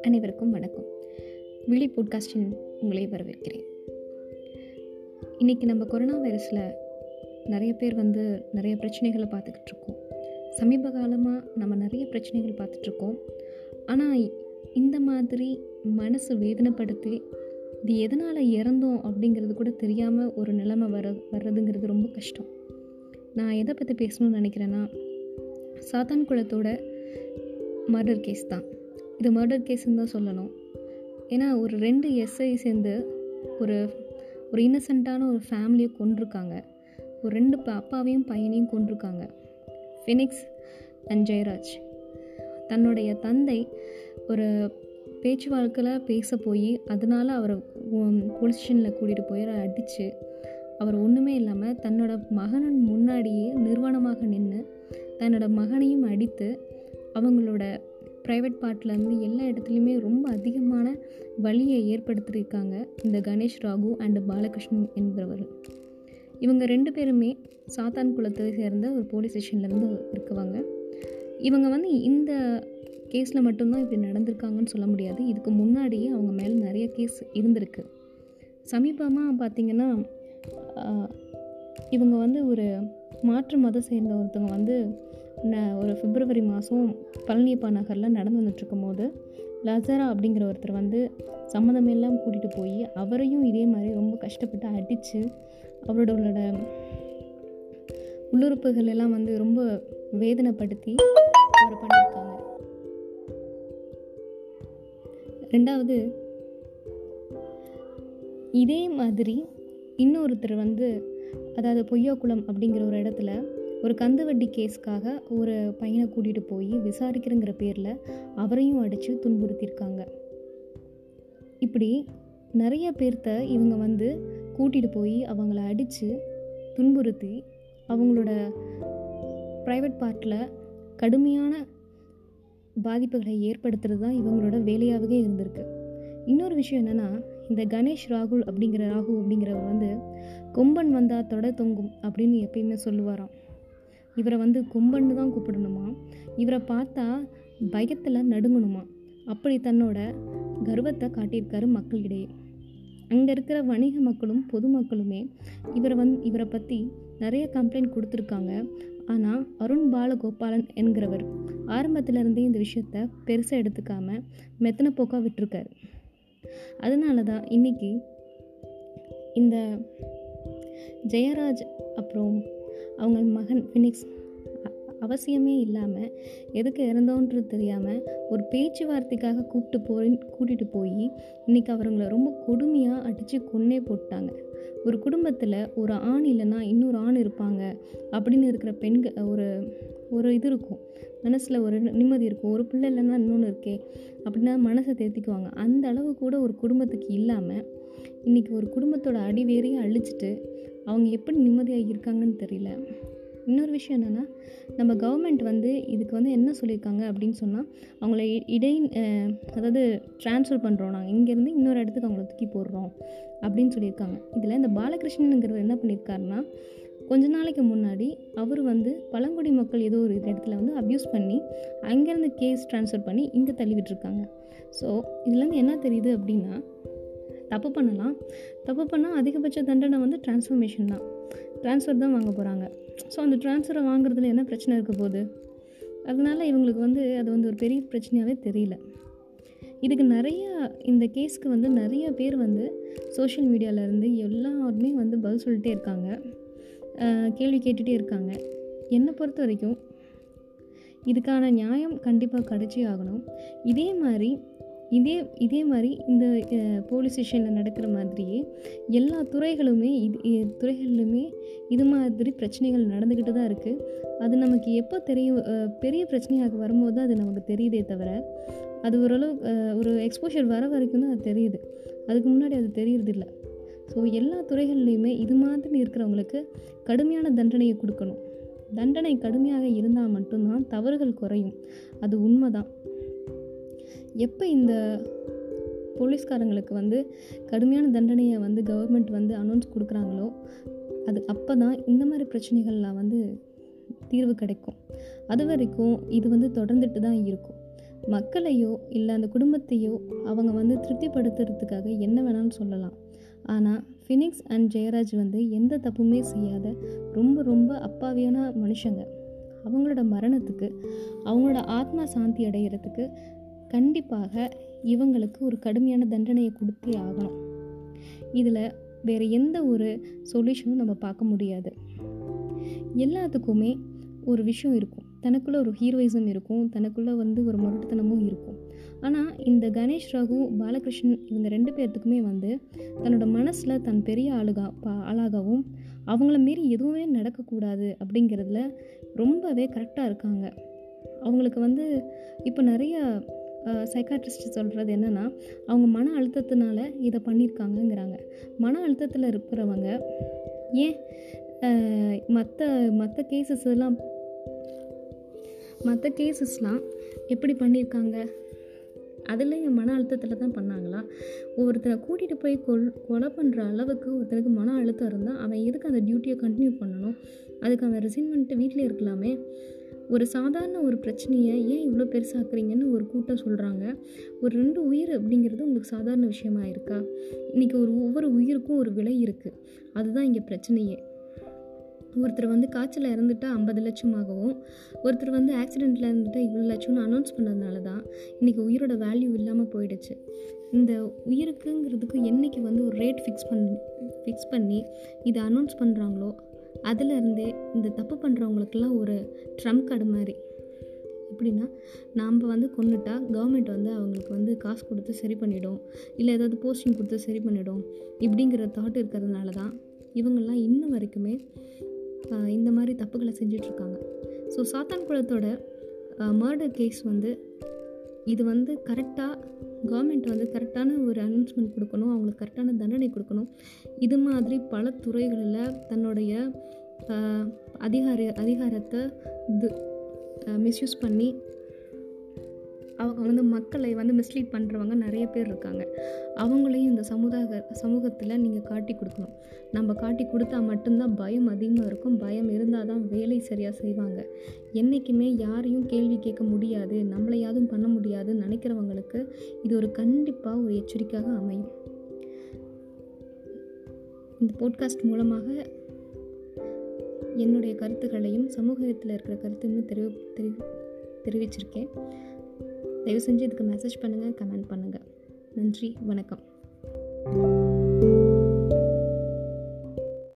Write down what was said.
அனைவருக்கும் வணக்கம். விழி போட்காஸ்டின் உங்களை வரவேற்கிறேன். இன்றைக்கி நம்ம கொரோனா வைரஸில் நிறைய பேர் வந்து நிறைய பிரச்சனைகளை பார்த்துக்கிட்டு இருக்கோம். சமீப காலமாக நம்ம நிறைய பிரச்சனைகள் பார்த்துட்ருக்கோம் ஆனால் இந்த மாதிரி மனசு வேதனைப்படுத்தி இது எதனால் இறந்தோம் அப்படிங்கிறது கூட தெரியாமல் ஒரு நிலைமை வர வர்றதுங்கிறது ரொம்ப கஷ்டம். நான் எதை பற்றி பேசணும்னு நினைக்கிறேன்னா சாத்தான் குளத்தோட மர்டர் கேஸ் தான். இது மர்டர் கேஸ்ன்னு தான் சொல்லணும். ஏன்னா ஒரு ரெண்டு எஸ்ஐ சேர்ந்து ஒரு ஒரு இன்னசென்ட்டான ஒரு ஃபேமிலியை கொண்டிருக்காங்க ஒரு ரெண்டு அப்பாவையும் பையனையும் கொண்டிருக்காங்க ஃபினிக்ஸ் அண்ட் ஜெயராஜ் தன்னுடைய தந்தை ஒரு பேச்சு வாழ்க்கையில் பேச போய் அதனால் அவரை போலீஸ் ஸ்டேஷனில் கூட்டிகிட்டு போய் அடித்து அவர் ஒன்றுமே இல்லாமல் தன்னோட மகனின் முன்னாடியே நிர்வாணமாக நின்று தன்னோட மகனையும் அடித்து அவங்களோட ப்ரைவேட் பார்ட்லேருந்து எல்லா இடத்துலையுமே ரொம்ப அதிகமான வழியை ஏற்படுத்தியிருக்காங்க இந்த கணேஷ் ராகு அண்டு பாலகிருஷ்ணன் என்கிறவர் இவங்க ரெண்டு பேருமே சாத்தான் குளத்தை சேர்ந்த ஒரு போலீஸ் ஸ்டேஷன்லேருந்து இருக்குவாங்க. இவங்க வந்து இந்த கேஸில் மட்டும்தான் இப்படி நடந்திருக்காங்கன்னு சொல்ல முடியாது. இதுக்கு முன்னாடியே அவங்க மேலே நிறைய கேஸ் இருந்திருக்கு. சமீபமாக பார்த்திங்கன்னா இவங்க வந்து ஒரு மாற்று மதம் சேர்ந்த ஒருத்தவங்க வந்து ஒரு பிப்ரவரி மாதம் பழனியப்பா நகரில் நடந்து வந்துட்டுருக்கும் போது லசரா அப்படிங்கிற ஒருத்தர் வந்து சம்மந்தமெல்லாம் கூட்டிகிட்டு போய் அவரையும் இதே மாதிரி ரொம்ப கஷ்டப்பட்டு அடித்து அவரோட உள்ளுறுப்புகள் எல்லாம் வந்து ரொம்ப வேதனைப்படுத்தி அவரை பண்ணியிருக்காங்க. ரெண்டாவது இதே மாதிரி இன்னொருத்தர் வந்து அதாவது பொய்யாக்குளம் அப்படிங்கிற ஒரு இடத்துல ஒரு கந்து வட்டி கேஸ்க்காக ஒரு பையனை கூட்டிகிட்டு போய் விசாரிக்கிறங்கிற பேரில் அவரையும் அடித்து துன்புறுத்தியிருக்காங்க. இப்படி நிறைய பேர்த்த இவங்க வந்து கூட்டிகிட்டு போய் அவங்கள அடித்து துன்புறுத்தி அவங்களோட ப்ரைவேட் பார்ட்டில் கடுமையான பாதிப்புகளை ஏற்படுத்துறது தான் இவங்களோட வேலையாகவே இருந்திருக்கு. இன்னொரு விஷயம் என்னென்னா இந்த கணேஷ் ராகுல் அப்படிங்கிற ராகு அப்படிங்கிறவர் வந்து கொம்பன் வந்தால் தொட தொங்கும் அப்படின்னு எப்பயுமே சொல்லுவாராம். இவரை வந்து கொம்பன்னு தான் கூப்பிடணுமா? இவரை பார்த்தா பயத்தில் நடுங்கணுமா? அப்படி தன்னோட கர்வத்தை காட்டியிருக்காரு மக்களிடையே. அங்கே இருக்கிற வணிக மக்களும் பொதுமக்களுமே இவரை வந் இவரை பற்றி நிறைய கம்ப்ளைண்ட் கொடுத்துருக்காங்க. ஆனால் அருண் பாலகோபாலன் என்கிறவர் ஆரம்பத்திலேருந்தே இந்த விஷயத்த பெருசாக எடுத்துக்காமல் மெத்தனை போக்காக விட்டுருக்காரு. அதனால தான் இன்றைக்கி இந்த ஜெயராஜ் அப்புறம் அவங்க மகன் ஃபினிக்ஸ் அவசியமே இல்லாமல் எதுக்கு இறந்தோன்றது தெரியாமல் ஒரு பேச்சுவார்த்தைக்காக கூப்பிட்டு போய் கூட்டிகிட்டு போய் இன்றைக்கி அவங்கள ரொம்ப கொடுமையாக அடித்து கொன்னே போட்டாங்க. ஒரு குடும்பத்தில் ஒரு ஆண் இல்லைன்னா இன்னொரு ஆண் இருப்பாங்க அப்படின்னு இருக்கிற பெண்கள் ஒரு ஒரு இது இருக்கும். மனசில் ஒரு நிம்மதி இருக்கும். ஒரு பிள்ளை இல்லைன்னா இன்னொன்று இருக்கே. அப்படின்னா மனசை தேர்த்திக்குவாங்க அந்த அளவு கூட ஒரு குடும்பத்துக்கு இல்லாமல் இன்றைக்கி ஒரு குடும்பத்தோட அடிவேரையும் அழிச்சிட்டு அவங்க எப்படி நிம்மதியாக இருக்காங்கன்னு தெரியல. இன்னொரு விஷயம் என்னென்னா நம்ம கவர்மெண்ட் வந்து இதுக்கு வந்து என்ன சொல்லியிருக்காங்க அப்படின்னு சொன்னால் அவங்கள இடை அதாவது ட்ரான்ஸ்ஃபர் பண்ணுறோம் நாங்கள் இங்கேருந்து இன்னொரு இடத்துக்கு அவங்கள தூக்கி போடுறோம் அப்படின்னு சொல்லியிருக்காங்க. இதில் இந்த பாலகிருஷ்ணனுங்கிறவர் என்ன பண்ணியிருக்காருன்னா கொஞ்ச நாளைக்கு முன்னாடி அவர் வந்து பழங்குடி மக்கள் ஏதோ ஒரு இடத்துல வந்து அப்யூஸ் பண்ணி அங்கேருந்து கேஸ் ட்ரான்ஸ்ஃபர் பண்ணி இங்கே தள்ளி விட்டுருக்காங்க ஸோ இதுலேருந்து என்ன தெரியுது அப்படின்னா தப்பு பண்ணலாம். தப்பு பண்ணால் அதிகபட்ச தண்டனை வந்து ட்ரான்ஸ்ஃபர்மேஷன் தான். ட்ரான்ஸ்ஃபர் தான் வாங்க போகிறாங்க ஸோ அந்த ட்ரான்ஸ்ஃபரை வாங்குறதுல என்ன பிரச்சனை இருக்க போகுது? அதனால் இவங்களுக்கு வந்து அது வந்து ஒரு பெரிய பிரச்சனையாகவே தெரியல. இதுக்கு நிறைய இந்த கேஸ்க்கு வந்து நிறைய பேர் வந்து சோஷியல் மீடியாவிலேருந்து எல்லாருமே வந்து பதில் சொல்லிட்டே இருக்காங்க. கேள்வி கேட்டுகிட்டே இருக்காங்க. என்னை பொறுத்த வரைக்கும் இதுக்கான நியாயம் கண்டிப்பாக கிடச்சே ஆகணும். இதே மாதிரி இதே இதே மாதிரி இந்த போலீஸ் ஸ்டேஷனில் நடக்கிற மாதிரியே எல்லா துறைகளுமே இது துறைகளிலுமே இது மாதிரி பிரச்சனைகள் நடந்துக்கிட்டு தான் இருக்குது அது நமக்கு எப்போ தெரியும் பெரிய பிரச்சனையாக வரும்போது தான் அது நமக்கு தெரியுதே தவிர அது ஓரளவு ஒரு எக்ஸ்போஷர் வர வரைக்கும் தான் அது தெரியுது. அதுக்கு முன்னாடி அது தெரியறதில்ல. ஸோ எல்லா துறைகள்லையுமே இது மாதிரி இருக்கிறவங்களுக்கு கடுமையான தண்டனையை கொடுக்கணும். தண்டனை கடுமையாக இருந்தால் மட்டும்தான் தவறுகள் குறையும். அது உண்மை தான் எப்போ இந்த போலீஸ்காரங்களுக்கு வந்து கடுமையான தண்டனையை வந்து கவர்மெண்ட் வந்து அனௌன்ஸ் கொடுக்குறாங்களோ அது அப்போ தான் இந்த மாதிரி பிரச்சனைகள்லாம் வந்து தீர்வு கிடைக்கும். அது வரைக்கும் இது வந்து தொடர்ந்துட்டு தான் இருக்கும். மக்களையோ இல்லை அந்த குடும்பத்தையோ அவங்க வந்து திருப்திப்படுத்துறதுக்காக என்ன வேணாலும் சொல்லலாம். ஆனால் ஃபினிக்ஸ் அண்ட் ஜெயராஜ் வந்து எந்த தப்புமே செய்யாத ரொம்ப ரொம்ப அப்பாவியான மனுஷங்க. அவங்களோட மரணத்துக்கு அவங்களோட ஆத்மா சாந்தி அடைகிறதுக்கு கண்டிப்பாக இவங்களுக்கு ஒரு கடுமையான தண்டனையை கொடுத்தே ஆகணும். இதில் வேறு எந்த ஒரு சொல்யூஷனும் நம்ம பார்க்க முடியாது. எல்லாத்துக்குமே ஒரு விஷயம் இருக்கும். தனக்குள்ளே ஒரு ஹீரோயிசம் இருக்கும். தனக்குள்ளே வந்து ஒரு முரட்டுத்தனமும் இருக்கும். ஆனால் இந்த கணேஷ் ரகு பாலகிருஷ்ணன் இவங்க ரெண்டு பேர்த்துக்குமே வந்து தன்னோட மனசில் தன் பெரிய ஆளுகா பா ஆளாகவும் அவங்கள மாரி எதுவுமே நடக்கக்கூடாது அப்படிங்கிறதுல ரொம்பவே கரெக்டாக இருக்காங்க. அவங்களுக்கு வந்து இப்போ நிறைய சைக்காட்ரிஸ்ட் சொல்கிறது என்னென்னா அவங்க மன அழுத்தத்தினால இதை பண்ணியிருக்காங்கங்கிறாங்க மன அழுத்தத்தில் இருக்கிறவங்க ஏன் மற்ற மற்ற கேசஸ் எல்லாம் மற்ற கேசஸ்லாம் எப்படி பண்ணியிருக்காங்க அதில் என் மன அழுத்தத்தில் தான் பண்ணாங்களா? ஒருத்தரை கூட்டிகிட்டு போய் கொல் கொலை பண்ணுற அளவுக்கு ஒருத்தருக்கு மன அழுத்தம் இருந்தால் அவன் எதுக்கு அந்த டியூட்டியை கண்டினியூ பண்ணணும்? அதுக்கு அவன் ரிசைன் பண்ணிட்டு வீட்டிலே இருக்கலாமே. ஒரு சாதாரண ஒரு பிரச்சனையை ஏன் இவ்வளோ பெருசாக்குறீங்கன்னு ஒரு கூட்டம் சொல்கிறாங்க ஒரு ரெண்டு உயிர் அப்படிங்கிறது உங்களுக்கு சாதாரண விஷயமா இருக்கா? இன்றைக்கி ஒரு ஒவ்வொரு உயிருக்கும் ஒரு விலை இருக்குது அதுதான் இங்கே பிரச்சனையே. ஒருத்தர் வந்து காய்ச்சல் இறந்துட்டால் ஐம்பது லட்சமாகவும் ஒருத்தர் வந்து ஆக்சிடெண்ட்டில் இருந்துட்டால் இவ்வளோ லட்சம்னு அனௌன்ஸ் பண்ணதுனால தான் இன்றைக்கி உயிரோட வேல்யூ இல்லாமல் போயிடுச்சு. இந்த உயிருக்குங்கிறதுக்கு என்றைக்கு வந்து ஒரு ரேட் ஃபிக்ஸ் பண்ணி ஃபிக்ஸ் பண்ணி இதை அனௌன்ஸ் பண்ணுறாங்களோ அதிலருந்தே இந்த தப்பு பண்ணுறவங்களுக்கெல்லாம் ஒரு ட்ரம்ப் கார்டு மாதிரி. எப்படின்னா நாம் வந்து கொண்டுட்டா கவர்மெண்ட் வந்து அவங்களுக்கு வந்து காசு கொடுத்து சரி பண்ணிடும் இல்லை ஏதாவது போஸ்டிங் கொடுத்து சரி பண்ணிடும் இப்படிங்கிற தாட் இருக்கிறதுனால தான் இவங்கெல்லாம் இன்னும் வரைக்குமே இந்த மாதிரி தப்புகளை செஞ்சிட்ருக்காங்க. ஸோ சாத்தான் குளத்தோட மர்டர் கேஸ் வந்து இது வந்து கரெக்டாக கவர்மெண்ட் வந்து கரெக்டான ஒரு அனௌன்ஸ்மெண்ட் கொடுக்கணும் அவங்களுக்கு கரெக்டான தண்டனை கொடுக்கணும். இது மாதிரி பல துறைகளில் தன்னுடைய அதிகார அதிகாரத்தை இது மிஸ்யூஸ் பண்ணி அவங்க வந்து மக்களை வந்து மிஸ்லீட் பண்ணுறவங்க நிறைய பேர் இருக்காங்க. அவங்களையும் இந்த சமுதாய சமூகத்தில் நீங்கள் காட்டி கொடுக்கணும். நம்ம காட்டி கொடுத்தா மட்டும்தான் பயம் அதிகமாக இருக்கும். பயம் இருந்தால் தான் வேலை சரியாக செய்வாங்க. என்றைக்குமே யாரையும் கேள்வி கேட்க முடியாது. நம்மளை யாரும் பண்ண முடியாதுன்னு நினைக்கிறவங்களுக்கு இது ஒரு கண்டிப்பாக ஒரு எச்சரிக்கையாக அமையும். இந்த போட்காஸ்ட் மூலமாக என்னுடைய கருத்துக்களையும் சமூகத்தில் இருக்கிற கருத்துமே தெரிவி தெரிவி தெரிவிச்சிருக்கேன். தயவு செஞ்சு இதுக்கு மெசேஜ் பண்ணுங்கள் கமெண்ட் பண்ணுங்கள் நன்றி வணக்கம்.